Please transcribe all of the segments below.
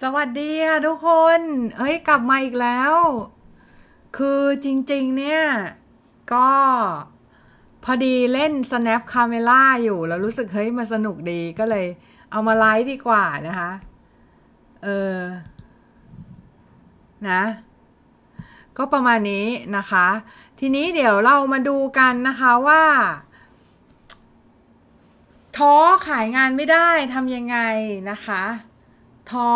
สวัสดีค่ะทุกคน เอ้ยกลับมาอีกแล้ว คือจริงๆเนี่ย ก็พอดีเล่น snap camera อยู่ แล้วรู้สึกเฮ้ยมันสนุกดีก็เลย เอามาไลฟ์ดีกว่านะคะ เออ นะ ก็ประมาณนี้นะคะ ทีนี้เดี๋ยวเรามาดูกันนะคะว่า ท้อขายงานไม่ได้ทำยังไงนะคะ ท้อ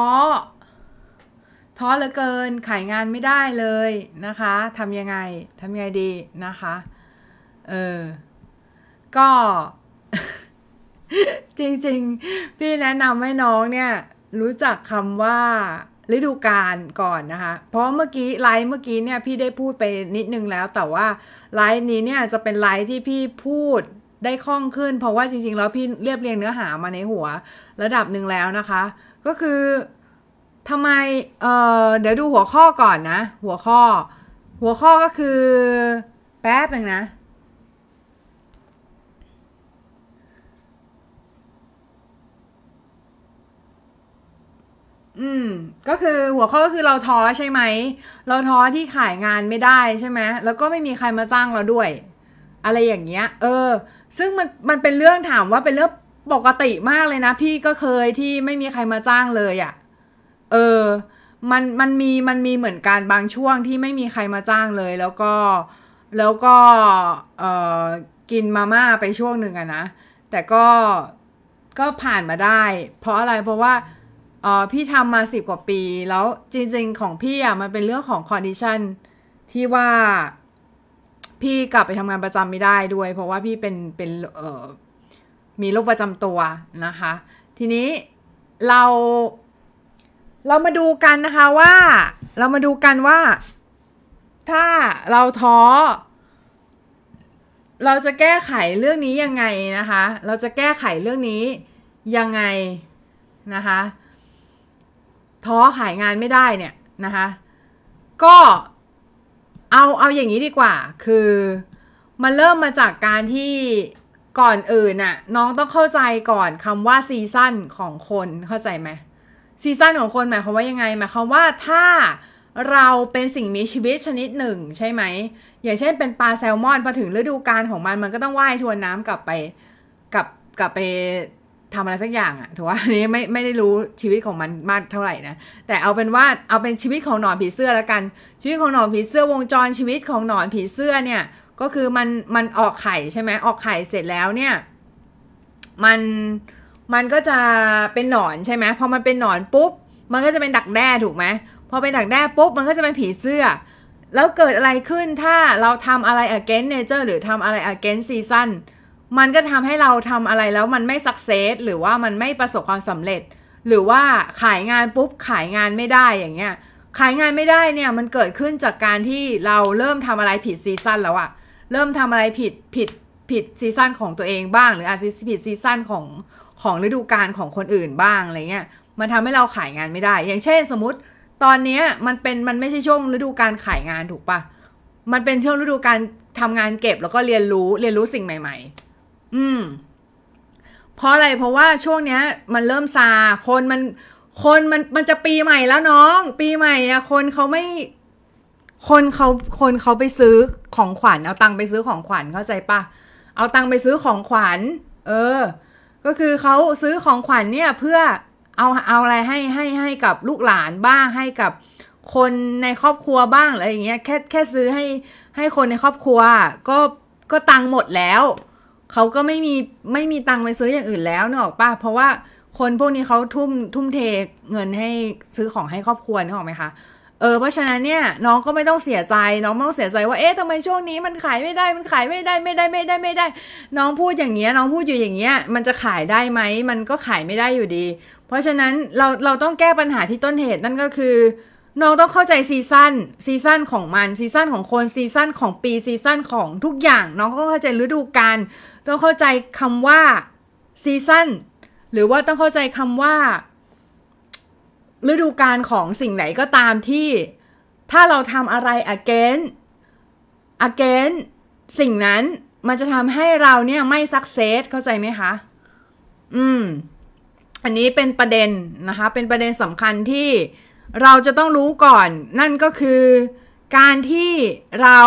ท้อเหลือเกินขายงานไม่ได้เลยนะคะทำยังไงทำยังไงดีนะคะ เออ ก็ จริงๆ พี่แนะนำให้น้องเนี่ย รู้จักคำว่าฤดูกาลก่อนนะคะ เพราะเมื่อกี้ไลฟ์เมื่อกี้เนี่ยพี่ได้พูดไปนิดนึงแล้ว แต่ว่าไลฟ์นี้เนี่ยจะเป็นไลฟ์ที่พี่พูดได้คล่องขึ้น เพราะว่าจริงๆ แล้วพี่เรียบเรียงเนื้อหามาในหัว ระดับหนึ่งแล้วนะคะ ก็คือทำไมเออเดี๋ยวดูหัวข้อก่อนนะ หัวข้อ หัวข้อก็คือ แป๊บหนึ่งนะอืมก็คือหัวข้อก็คือเราท้อใช่ไหม เราท้อที่ขายงานไม่ได้ใช่ไหมแล้วก็ไม่มีใครมาจ้างเราด้วย อะไรอย่างเงี้ย เออ ซึ่งมันมันเป็นเรื่องถามว่าเป็นเรื่อง ปกติมากเลยนะ พี่ก็เคยที่ไม่มีใครมาจ้างเลยอะ่ะ เออ มันมันมีมันมีเหมือนกันบางช่วงที่ไม่มีใครมาจ้างเลย แล้วก็แล้วก็เออกินมาม่าไปช่วงหนึ่งอะนะ แต่ก็ก็ผ่านมาได้ เพราะอะไรเพราะว่าเออพี่ทำมาสิบกว่าปี แล้วจริง ๆ ของพี่อะมันเป็นเรื่องของ condition ที่ว่าพี่กลับไปทำงานประจำไม่ได้ด้วย เพราะว่าพี่เป็นเป็นเออ มีโรคประจำตัวนะคะ ทีนี้เราเรามาดูกันนะคะว่า เรามาดูกันว่า ถ้าเราท้อ เราจะแก้ไขเรื่องนี้ยังไงนะคะ เราจะแก้ไขเรื่องนี้ยังไงนะคะ ท้อขายงานไม่ได้เนี่ยนะคะ ก็เอาเอาอย่างนี้ดีกว่า คือมันเริ่มมาจากการที่ ก่อนอื่นน่ะ น้องต้องเข้าใจก่อนคำว่าซีซั่นของคนเข้าใจไหมซีซั่นของคนหมายความว่ายังไงหมายความว่าถ้าเราเป็นสิ่งมีชีวิตชนิดหนึ่งใช่ไหม อย่างเช่นเป็นปลาแซลมอนพอถึงฤดูกาลของมันมันก็ต้องว่ายทวนน้ำกลับไปกลับกลับไปทำอะไรสักอย่างอะถือว่าอันนี้ไม่ไม่ได้รู้ชีวิตของมันมากเท่าไหร่นะ แต่เอาเป็นว่าเอาเป็นชีวิตของหนอนผีเสื้อแล้วกัน ชีวิตของหนอนผีเสื้อวงจรชีวิตของหนอนผีเสื้อเนี่ย ก็คือมันมันออกไข่ใช่ไหมออกไข่เสร็จแล้วเนี่ย มันมันก็จะเป็นหนอนใช่ไหมพอมันเป็นหนอนปุ๊บ มันก็จะเป็นดักแด้ถูกไหมพอเป็นดักแด้ปุ๊บมันก็จะเป็นผีเสื้อ แล้วเกิดอะไรขึ้นถ้าเราทำอะไร against nature หรือทำอะไร against season มันก็ทำให้เราทำอะไรแล้วมันไม่ success หรือว่ามันไม่ประสบความสำเร็จ หรือว่าขายงานปุ๊บขายงานไม่ได้อย่างเงี้ยขายงานไม่ได้เนี่ยมันเกิดขึ้นจากการที่เราเริ่มทำอะไรผิดซีซั่นแล้วอะ เริ่มทำอะไรผิดผิดผิดซีซั่นของตัวเองบ้าง หรืออาจจะผิดซีซั่นของของฤดูกาลของคนอื่นบ้างอะไรเงี้ยมันทำให้เราขายงานไม่ได้ อย่างเช่นสมมติตอนนี้มันเป็นมันไม่ใช่ช่วงฤดูการขายงานถูกปะมันเป็นช่วงฤดูการทำงานเก็บแล้วก็เรียนรู้เรียนรู้สิ่งใหม่ ๆ อืม เพราะอะไรเพราะว่าช่วงเนี้ย มันเริ่มซาคนมันคนมันมันจะปีใหม่แล้วน้อง ปีใหม่อะคนเขาไม่ คนเขาคนเขาไปซื้อของขวัญเอาตังค์ไปซื้อของขวัญเข้าใจปะเอาตังค์ไปซื้อของขวัญ เออ ก็คือเขาซื้อของขวัญเนี่ยเพื่อเอาเอาอะไรให้ให้ให้กับลูกหลานบ้างให้กับคนในครอบครัวบ้างอะไรอย่างเงี้ยแค่แค่ซื้อให้ให้คนในครอบครัว ก็ก็ตังค์หมดแล้วเขาก็ไม่มีไม่มีตังค์ไปซื้ออย่างอื่นแล้วเนอะป้าเพราะว่าคนพวกนี้เขาทุ่มทุ่มเทเงินให้ซื้อของให้ครอบครัวนึกออกไหมคะ เออเพราะฉะนั้นเนี่ยน้องก็ไม่ต้องเสียใจ น้องไม่ต้องเสียใจว่าเอ๊ะทำไมช่วงนี้มันขายไม่ได้มันขายไม่ได้ไม่ได้ไม่ได้ไม่ได้ น้องพูดอย่างเงี้ยน้องพูดอยู่อย่างเงี้ยมันจะขายได้ไหมมันก็ขายไม่ได้อยู่ดี เพราะฉะนั้นเราเราต้องแก้ปัญหาที่ต้นเหตุนั่นก็คือ น้องต้องเข้าใจ season season ของมัน season ของคน season ของปี season ของทุกอย่าง น้องต้องเข้าใจฤดูกาลต้องเข้าใจคำว่า season หรือว่าต้องเข้าใจคำว่า ฤดูกาลของสิ่งไหนก็ตามที่ถ้าเราทำอะไร against against สิ่งนั้นมันจะทำให้เราเนี่ยไม่ success เข้าใจไหมคะ อืม อันนี้เป็นประเด็นนะคะ เป็นประเด็นสำคัญที่เราจะต้องรู้ก่อน นั่นก็คือการที่เรา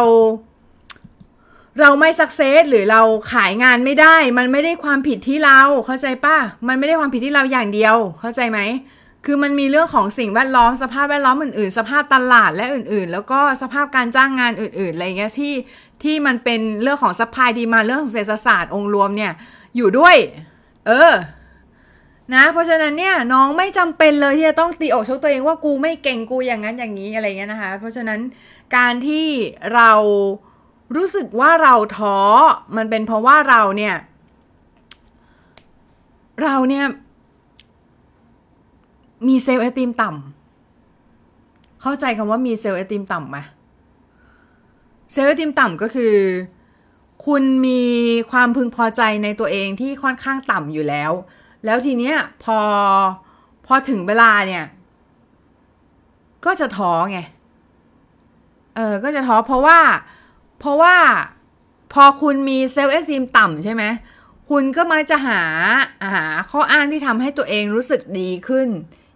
เราไม่สักเซสหรือเราขายงานไม่ได้ มันไม่ได้ความผิดที่เราเข้าใจป่ะ มันไม่ได้ความผิดที่เราอย่างเดียว เข้าใจไหม คือมันมีเรื่องของสิ่งแวดล้อมสภาพแวดล้อมอื่นๆ สภาพตลาดและอื่นๆ แล้วก็สภาพการจ้างงานอื่นๆอะไรเงี้ยที่ที่มันเป็นเรื่องของสปายดีมาเรื่องของเศรษฐศาสตร์องค์รวมเนี่ยอยู่ด้วย เออ นะ เพราะฉะนั้นเนี่ยน้องไม่จำเป็นเลยที่จะต้องตีอกชกตัวเองว่ากูไม่เก่งกูอย่างนั้นอย่างนี้อะไรเงี้ยนะคะ เพราะฉะนั้นการที่เรารู้สึกว่าเราท้อมันเป็นเพราะว่าเราเนี่ย เราเนี่ย มีเซลล์เอติมต่ำเข้าใจคำว่ามีเซลล์เอติมต่ำไหมเซลล์เอติมต่ำก็คือ คุณมีความพึงพอใจในตัวเองที่ค่อนข้างต่ำอยู่แล้ว แล้วทีเนี้ยพอพอถึงเวลาเนี่ย ก็จะท้อไงเออก็จะท้อเพราะว่า เพราะว่าพอคุณมีเซลล์เอสซีมต่ำใช่ไหม คุณก็มักจะหาหาข้ออ้างที่ทำให้ตัวเองรู้สึกดีขึ้น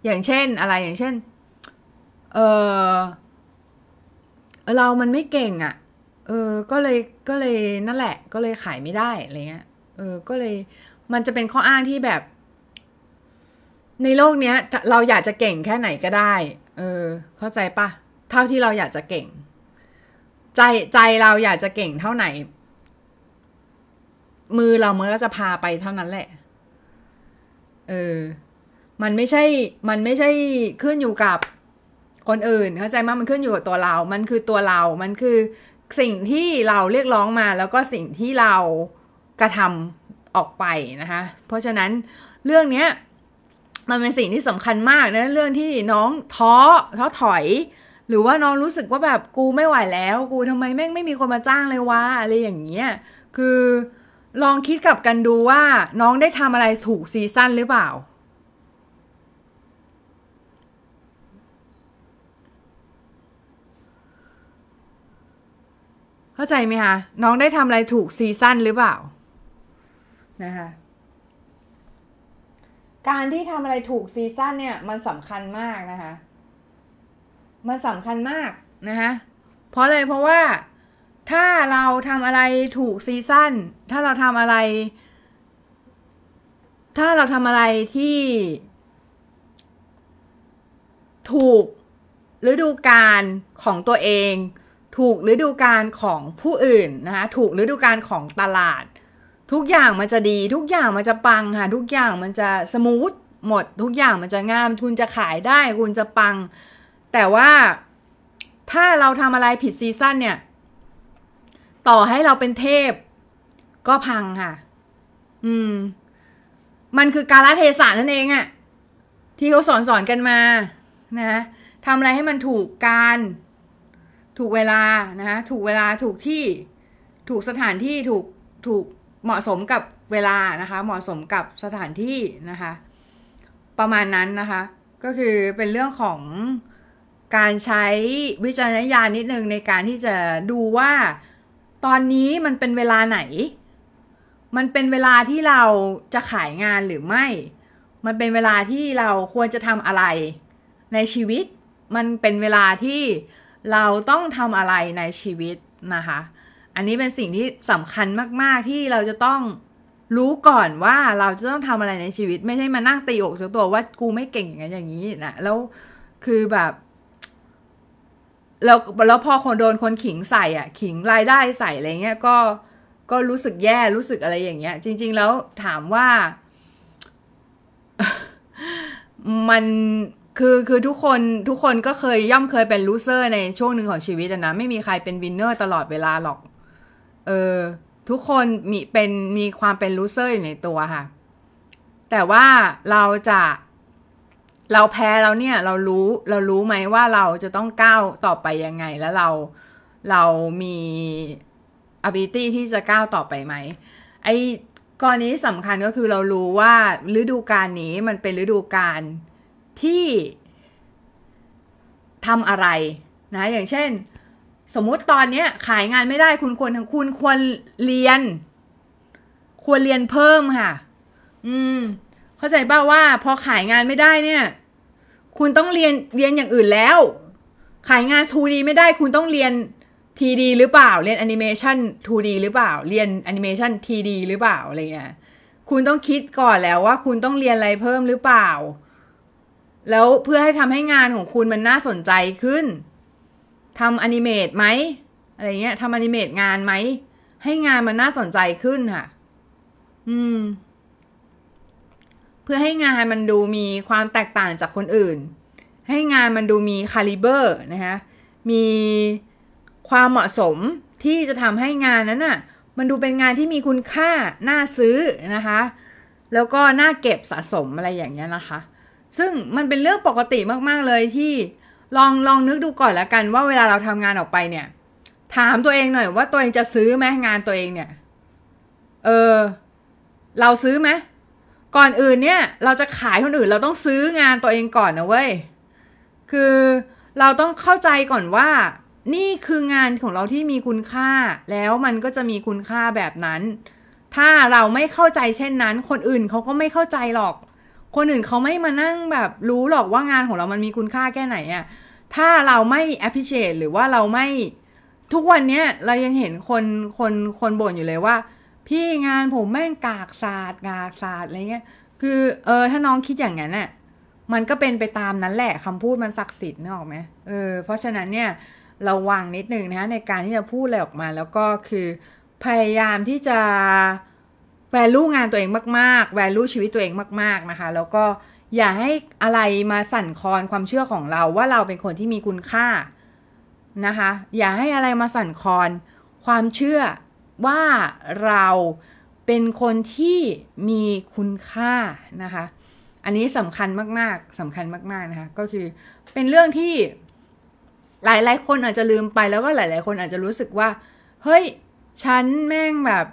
อย่างเช่นอะไรอย่างเช่น เออเรามันไม่เก่งอะ่ะ เออ ก็เลยก็เลยนั่นแหละ ก็เลยขายไม่ได้อะไรเงี้ย เออ ก็เลยมันจะเป็นข้ออ้างที่แบบ ในโลกเนี้ย เราอยากจะเก่งแค่ไหนก็ได้ เออ เข้าใจปะเท่าที่เราอยากจะเก่ง ใจใจเราอยากจะเก่งเท่าไหน มือเราเมื่อจะพาไปเท่านั้นแหละ เออ มันไม่ใช่มันไม่ใช่ขึ้นอยู่กับคนอื่นเข้าใจไหมมันขึ้นอยู่กับตัวเรา มันคือตัวเรา มันคือสิ่งที่เราเรียกร้องมาแล้วก็สิ่งที่เรากระทำออกไปนะคะ เพราะฉะนั้นเรื่องเนี้ยมันเป็นสิ่งที่สำคัญมากนะเรื่องที่น้องท้อท้อถอย หรือว่าน้องรู้สึกว่าแบบกูไม่ไหวแล้ว กูทำไมแม่งไม่มีคนมาจ้างเลยวะอะไรอย่างเงี้ยคือลองคิดกลับกันดูว่าน้องได้ทำอะไรถูกซีซั่นหรือเปล่า เข้าใจไหมคะ น้องได้ทำอะไรถูกซีซั่นหรือเปล่า นะคะ การที่ทำอะไรถูกซีซั่นเนี่ย มันสำคัญมากนะคะ มันสำคัญมากนะคะเพราะเลยเพราะว่าถ้าเราทำอะไรถูกซีซั่นถ้าเราทำอะไร ถ้าเราทำอะไรที่ ถูกฤดูกาลของตัวเอง ถูกฤดูกาลของผู้อื่นนะคะถูกฤดูกาลของตลาด ทุกอย่างมันจะดีทุกอย่างมันจะปังค่ะทุกอย่างมันจะสมูทหมด ทุกอย่างมันจะงามทุนจะขายได้คุณจะปัง แต่ว่าถ้าเราทำอะไรผิดซีซั่นเนี่ย ต่อให้เราเป็นเทพ ก็พังค่ะ อืม มันคือการละเทศะนั่นเองอะที่เขาสอนสอนกันมานะทำอะไรให้มันถูกการ ถูกเวลานะถูกเวลาถูกที่ถูกสถานที่ถูกถูกเหมาะสมกับเวลานะคะเหมาะสมกับสถานที่นะคะประมาณนั้นนะคะก็คือเป็นเรื่องของการใช้วิจารณญาณนิดนึงในการที่จะดูว่าตอนนี้มันเป็นเวลาไหน มันเป็นเวลาที่เราจะขายงานหรือไม่ มันเป็นเวลาที่เราควรจะทำอะไรในชีวิต มันเป็นเวลาที่ เราต้องทำอะไรในชีวิตนะคะ อันนี้เป็นสิ่งที่สำคัญมาก ๆ ที่เราจะต้องรู้ก่อนว่าเราจะต้องทำอะไรในชีวิต ไม่ใช่มานั่งตีอกตัวว่ากูไม่เก่งอย่างนี้อย่างนี้นะแล้วคือแบบแล้วแล้วพอคนโดนคนขิงใส่อะ ขิงรายได้ใส่อะไรเงี้ยก็ก็รู้สึกแย่รู้สึกอะไรอย่างเงี้ย จริง ๆ แล้วถามว่า มัน คือคือทุกคนทุกคนก็เคยย่อมเคยเป็น loser ในช่วงหนึ่งของชีวิตนะ ไม่มีใครเป็น winner ตลอดเวลาหรอก เออ ทุกคนมีเป็นมีความเป็น loser อยู่ในตัวค่ะ แต่ว่าเราจะเราแพ้แล้วเนี่ย เรารู้เรารู้ไหมว่าเราจะต้องก้าวต่อไปยังไง แล้วเราเรามี ability ที่จะก้าวต่อไปไหมไอ้กรณีสำคัญก็คือเรารู้ว่าฤดูกาลนี้มันเป็นฤดูกาล ที่ทำอะไรนะอย่างเช่น สมมุติตอนนี้ขายงานไม่ได้คุณควรคุณควรเรียน ควรเรียนเพิ่มค่ะ อืม เข้าใจป่าว่า พอขายงานไม่ได้เนี่ย คุณต้องเรียนเรียนอย่างอื่นแล้ว ขายงาน 2D ไม่ได้คุณต้องเรียน TD หรือเปล่า เรียนแอนิเมชัน 2D หรือเปล่า เรียนแอนิเมชัน TD หรือเปล่าอะไรเงี้ยคุณต้องคิดก่อนแล้วว่า คุณต้องเรียนอะไรเพิ่มหรือเปล่า แล้วเพื่อให้ทำให้งานของคุณมันน่าสนใจขึ้นทำอนิเมตไหมอะไรเงี้ยทำอนิเมตงานไหม ให้งานมันน่าสนใจขึ้นค่ะ อืม เพื่อให้งานมันดูมีความแตกต่างจากคนอื่น ให้งานมันดูมีคาลิเบอร์นะคะมีความเหมาะสมที่จะทำให้งานนั้นน่ะ มันดูเป็นงานที่มีคุณค่า น่าซื้อนะคะ แล้วก็น่าเก็บสะสมอะไรอย่างเงี้ยนะคะ ซึ่งมันเป็นเรื่องปกติมากๆเลยที่ลองลองนึกดูก่อนล้วกันว่าเวลาเราทำงานออกไปเนี่ย ถามตัวเองหน่อยว่าตัวเองจะซื้อไหมงานตัวเองเนี่ย เออ เราซื้อไหมก่อนอื่นเนี่ย เราจะขายคนอื่นเราต้องซื้องานตัวเองก่อนนะเว้ยคือเราต้องเข้าใจก่อนว่า นี่คืองานของเราที่มีคุณค่า แล้วมันก็จะมีคุณค่าแบบนั้น ถ้าเราไม่เข้าใจเช่นนั้น คนอื่นเขาก็ไม่เข้าใจหรอก คนอื่นเขาไม่มานั่งแบบรู้หรอกว่างานของเรามันมีคุณค่าแค่ไหนอะถ้าเราไม่ appreciate หรือว่าเราไม่ทุกวันเนี้ยเรายังเห็นคนคนคนบ่นอยู่เลยว่า พี่งานผมแม่งกากศาสตร์กากศาสตร์อะไรเงี้ยคือเออถ้าน้องคิดอย่างนั้นน่ะมันก็เป็นไปตามนั้นแหละคำพูดมันศักดิ์สิทธิ์นึกออกไหมเออเพราะฉะนั้นเนี่ยราวางนิดนึงนะในการที่จะพูดอะไรออกมา แล้วก็คือพยายามที่จะ value งานตัวเองมากๆ value ชีวิตตัวเองมาก ๆนะคะ แล้วก็อย่าให้อะไรมาสั่นคลอนความเชื่อของเราว่าเราเป็นคนที่มีคุณค่านะคะ อย่าให้อะไรมาสั่นคลอนความเชื่อว่าเราเป็นคนที่มีคุณค่านะคะ อันนี้สำคัญมากๆสำคัญมากๆนะคะ ก็คือเป็นเรื่องที่หลายๆคนอาจจะลืมไปแล้วก็หลาย ๆ คนอาจจะรู้สึกว่า เฮ้ย ฉันแม่งแบบ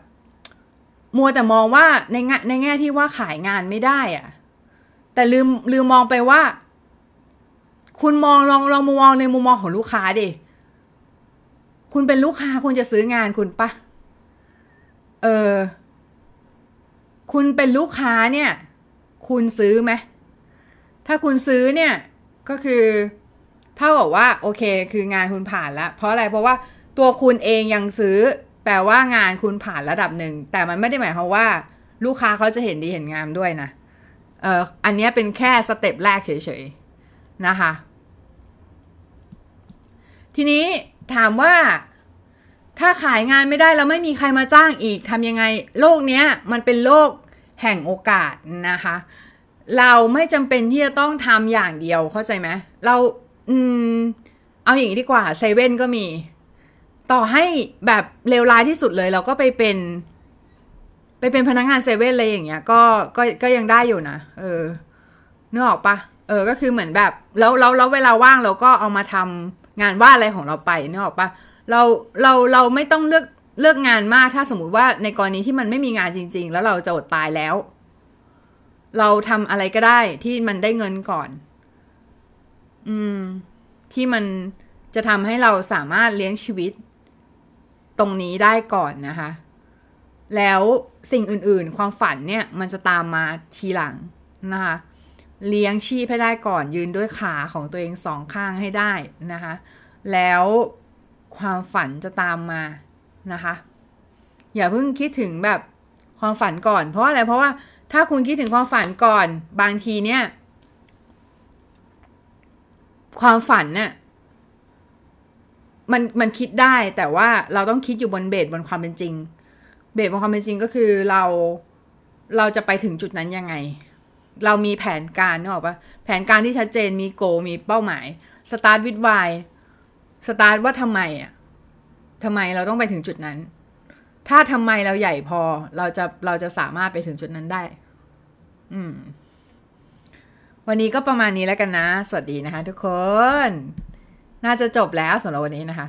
มัวแต่มองว่าในงในแง่ที่ว่าขายงานไม่ได้อะแต่ลืมลืมมองไปว่า คุณมองลองลองมุมมองในมุมมองของลูกค้าดิคุณเป็นลูกค้าคุณจะซื้องานคุณปะเออ คุณเป็นลูกค้าเนี่ย คุณซื้อไหมถ้าคุณซื้อเนี่ย ก็คือถ้าบอกว่า โอเค คืองานคุณผ่านแล้วเพราะอะไรเพราะว่าตัวคุณเองยังซื้อ แปลว่างานคุณผ่านระดับหนึ่ง แต่มันไม่ได้หมายความว่า ลูกค้าเขาจะเห็นดีเห็นงามด้วยนะ เอออันนี้เป็นแค่สเต็ปแรกเฉยๆ นะคะ ทีนี้ถามว่าถ้าขายงานไม่ได้แล้วไม่มีใครมาจ้างอีกทำยังไง โลกนี้มันเป็นโลกแห่งโอกาสนะคะ เราไม่จำเป็นที่จะต้องทำอย่างเดียวเข้าใจไหมเราอืมเอาอย่างนี้ดีกว่าเซเว่นก็มี ต่อให้แบบเลวร้ายที่สุดเลยเราก็ไปเป็น ไปเป็นพนักงานเซเว่นเลยอย่างเงี้ยก็ก็ก็ยังได้อยู่นะเออนึกออกปะเออก็คือเหมือนแบบ แล้วแล้วแล้วเวลาว่างเราก็เอามาทำงานว่าอะไรของเราไปนึกออกปะเราเราเราไม่ต้องเลือกเลือกงานมากถ้าสมมุติว่าในกรณีที่มันไม่มีงานจริง ๆ แล้วเราจะอดตายแล้ว เราทำอะไรก็ได้ที่มันได้เงินก่อน อืม ที่มันจะทำให้เราสามารถเลี้ยงชีวิต ตรงนี้ได้ก่อนนะคะ แล้วสิ่งอื่นๆ ความฝันเนี่ยมันจะตามมาทีหลังนะคะ เลี้ยงชีพให้ได้ก่อนยืนด้วยขาของตัวเองสองข้างให้ได้นะคะ แล้วความฝันจะตามมานะคะ อย่าเพิ่งคิดถึงแบบความฝันก่อน เพราะอะไรเพราะว่าถ้าคุณคิดถึงความฝันก่อน บางทีเนี่ย ความฝันเนี่ย มันมันคิดได้แต่ว่าเราต้องคิดอยู่บนเบสบนความเป็นจริง เบสบนความเป็นจริงก็คือเราเราจะไปถึงจุดนั้นยังไง เรามีแผนการนึกออกปะแผนการที่ชัดเจนมีโก มีเป้าหมาย start with why สตาร์ทว่าทำไมอะทำไมเราต้องไปถึงจุดนั้น ถ้าทำไมเราใหญ่พอเราจะเราจะสามารถไปถึงจุดนั้นได้ อืม วันนี้ก็ประมาณนี้แล้วกันนะ สวัสดีนะคะทุกคน น่าจะจบแล้วสำหรับวันนี้นะคะ